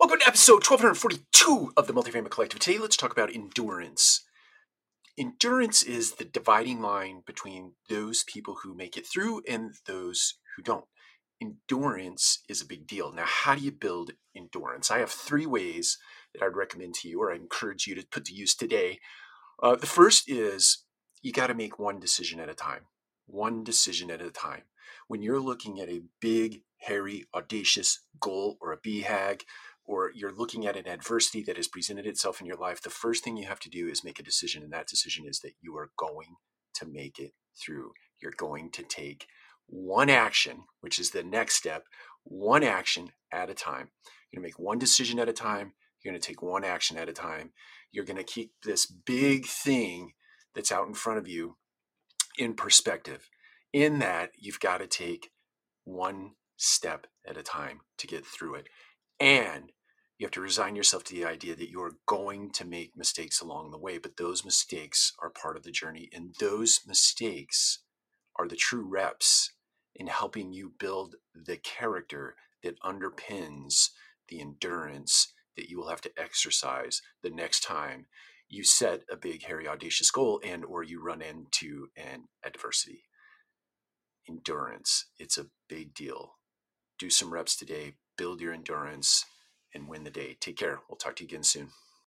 Welcome to episode 1242 of the Multifamily Collective. Today, let's talk about endurance. Endurance is the dividing line between those people who make it through and those who don't. Endurance is a big deal. Now, how do you build endurance? I have three ways that I'd recommend to you or I encourage you to put to use today. Uh, the first is you got to make one decision at a time. One decision at a time. When you're looking at a big, hairy, audacious goal or a BHAG, or you're looking at an adversity that has presented itself in your life, the first thing you have to do is make a decision. And that decision is that you are going to make it through. You're going to take one action, which is the next step, one action at a time. You're going to make one decision at a time. You're going to take one action at a time. You're going to keep this big thing that's out in front of you in perspective. In that, you've got to take one step at a time to get through it. And you have to resign yourself to the idea that you are going to make mistakes along the way, but those mistakes are part of the journey. And those mistakes are the true reps in helping you build the character that underpins the endurance that you will have to exercise the next time you set a big hairy audacious goal and or you run into an adversity endurance it's a big deal do some reps today build your endurance and win the day. Take care. We'll talk to you again soon.